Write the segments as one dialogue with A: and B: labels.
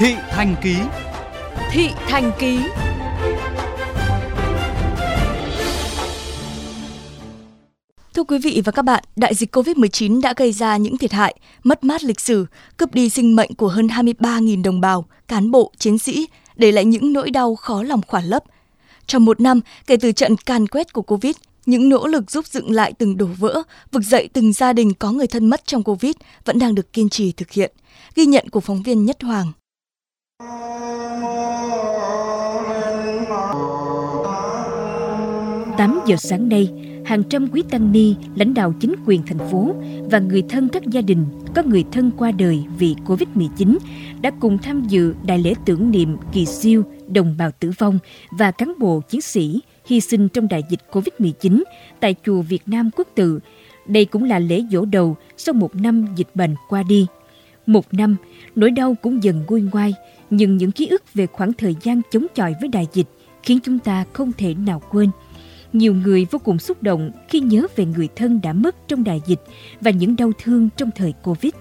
A: Thị Thành Ký
B: Thị Thành Ký Thưa quý vị và các bạn, đại dịch COVID-19 đã gây ra những thiệt hại, mất mát lịch sử, cướp đi sinh mệnh của hơn 23.000 đồng bào, cán bộ, chiến sĩ, để lại những nỗi đau khó lòng khỏa lấp. Trong một năm, kể từ trận can quét của Covid, những nỗ lực giúp dựng lại từng đổ vỡ, vực dậy từng gia đình có người thân mất trong Covid vẫn đang được kiên trì thực hiện. Ghi nhận của phóng viên Nhất Hoàng.
C: 8 giờ sáng nay, hàng trăm quý tăng ni, lãnh đạo chính quyền thành phố và người thân các gia đình có người thân qua đời vì Covid-19 đã cùng tham dự đại lễ tưởng niệm kỳ siêu đồng bào tử vong và cán bộ chiến sĩ hy sinh trong đại dịch Covid-19 tại chùa Việt Nam Quốc Tự. Đây cũng là lễ dỗ đầu sau một năm dịch bệnh qua đi. Một năm, nỗi đau cũng dần nguôi ngoai, nhưng những ký ức về khoảng thời gian chống chọi với đại dịch khiến chúng ta không thể nào quên. Nhiều người vô cùng xúc động khi nhớ về người thân đã mất trong đại dịch và những đau thương trong thời Covid.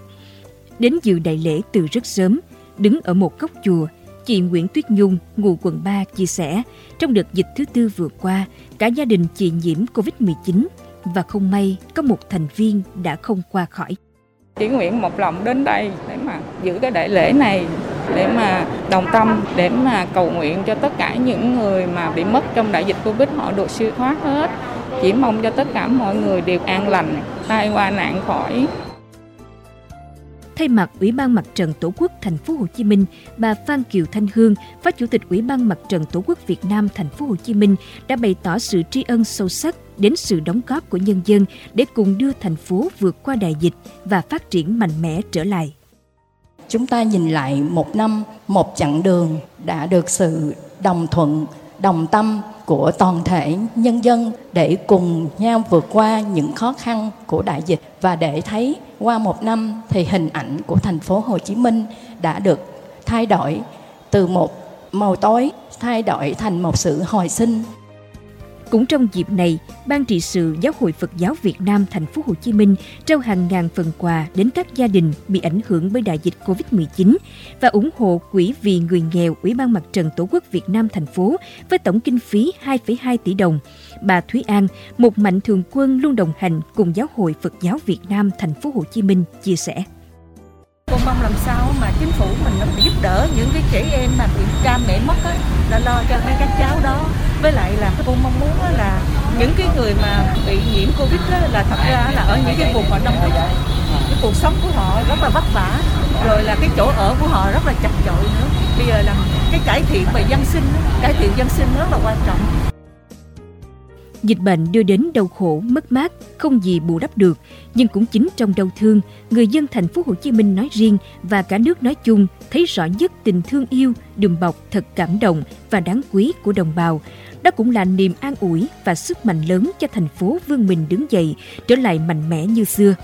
C: Đến dự đại lễ từ rất sớm, đứng ở một góc chùa, chị Nguyễn Tuyết Nhung, ngụ quận 3 chia sẻ, trong đợt dịch thứ tư vừa qua, cả gia đình chị nhiễm Covid-19 và không may có một thành viên đã không qua khỏi.
D: Chị Nguyễn một lòng đến đây để mà giữ cái đại lễ này để mà đồng tâm để mà cầu nguyện cho tất cả những người mà bị mất trong đại dịch Covid họ được siêu thoát hết. Chỉ mong cho tất cả mọi người đều an lành, tai qua nạn khỏi.
C: Thay mặt Ủy ban Mặt trận Tổ quốc Thành phố Hồ Chí Minh, bà Phan Kiều Thanh Hương, Phó Chủ tịch Ủy ban Mặt trận Tổ quốc Việt Nam Thành phố Hồ Chí Minh đã bày tỏ sự tri ân sâu sắc đến sự đóng góp của nhân dân để cùng đưa thành phố vượt qua đại dịch và phát triển mạnh mẽ trở lại.
E: Chúng ta nhìn lại một năm, một chặng đường đã được sự đồng thuận, đồng tâm của toàn thể nhân dân để cùng nhau vượt qua những khó khăn của đại dịch. Và để thấy qua một năm thì hình ảnh của thành phố Hồ Chí Minh đã được thay đổi từ một màu tối thay đổi thành một sự hồi sinh
C: cũng trong dịp này, Ban trị sự Giáo hội Phật giáo Việt Nam thành phố Hồ Chí Minh trao hàng ngàn phần quà đến các gia đình bị ảnh hưởng bởi đại dịch Covid-19 và ủng hộ quỹ vì người nghèo Ủy ban Mặt trận Tổ quốc Việt Nam thành phố với tổng kinh phí 2,2 tỷ đồng. Bà Thúy An, một mạnh thường quân luôn đồng hành cùng Giáo hội Phật giáo Việt Nam thành phố Hồ Chí Minh chia sẻ.
F: Mong làm sao mà chính phủ mình nó giúp đỡ những cái trẻ em mà bị cha mẹ mất á, là lo cho mấy các cháu đó. Với lại là cô mong muốn là những cái người mà bị nhiễm Covid đó, là thật ra là ở những cái vùng mà đông đúc cái cuộc sống của họ rất là vất vả rồi là cái chỗ ở của họ rất là chặt chội nữa bây giờ là cái cải thiện về dân sinh cải thiện dân sinh rất là quan trọng
C: Dịch bệnh đưa đến đau khổ, mất mát, không gì bù đắp được, nhưng cũng chính trong đau thương, người dân thành phố Hồ Chí Minh nói riêng và cả nước nói chung thấy rõ nhất tình thương yêu, đùm bọc thật cảm động và đáng quý của đồng bào. Đó cũng là niềm an ủi và sức mạnh lớn cho thành phố vươn mình đứng dậy, trở lại mạnh mẽ như xưa.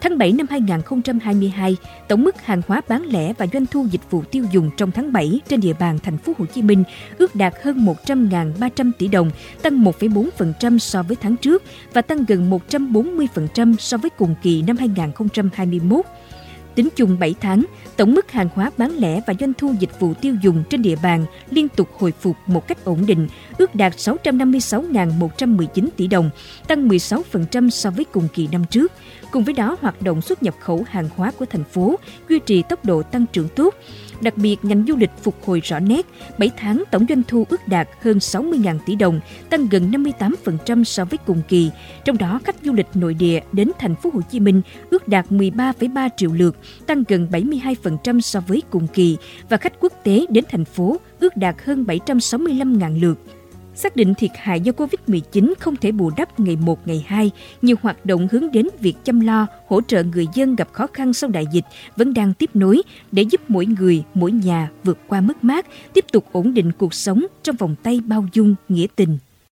C: Tháng 7 năm 2022, tổng mức hàng hóa bán lẻ và doanh thu dịch vụ tiêu dùng trong tháng 7 trên địa bàn thành phố Hồ Chí Minh ước đạt hơn 100.300 tỷ đồng, tăng 1,4% so với tháng trước và tăng gần 140% so với cùng kỳ năm 2021. Tính chung 7 tháng, tổng mức hàng hóa bán lẻ và doanh thu dịch vụ tiêu dùng trên địa bàn liên tục hồi phục một cách ổn định, ước đạt 656.119 tỷ đồng, tăng 16% so với cùng kỳ năm trước. Cùng với đó, hoạt động xuất nhập khẩu hàng hóa của thành phố duy trì tốc độ tăng trưởng tốt. Đặc biệt, ngành du lịch phục hồi rõ nét, 7 tháng tổng doanh thu ước đạt hơn 60.000 tỷ đồng, tăng gần 58% so với cùng kỳ. Trong đó, khách du lịch nội địa đến thành phố Hồ Chí Minh ước đạt 13,3 triệu lượt, tăng gần 72% so với cùng kỳ và khách quốc tế đến thành phố ước đạt hơn 765.000 lượt. Xác định thiệt hại do Covid-19 không thể bù đắp ngày 1, ngày 2, nhiều hoạt động hướng đến việc chăm lo, hỗ trợ người dân gặp khó khăn sau đại dịch vẫn đang tiếp nối để giúp mỗi người, mỗi nhà vượt qua mất mát, tiếp tục ổn định cuộc sống trong vòng tay bao dung, nghĩa tình.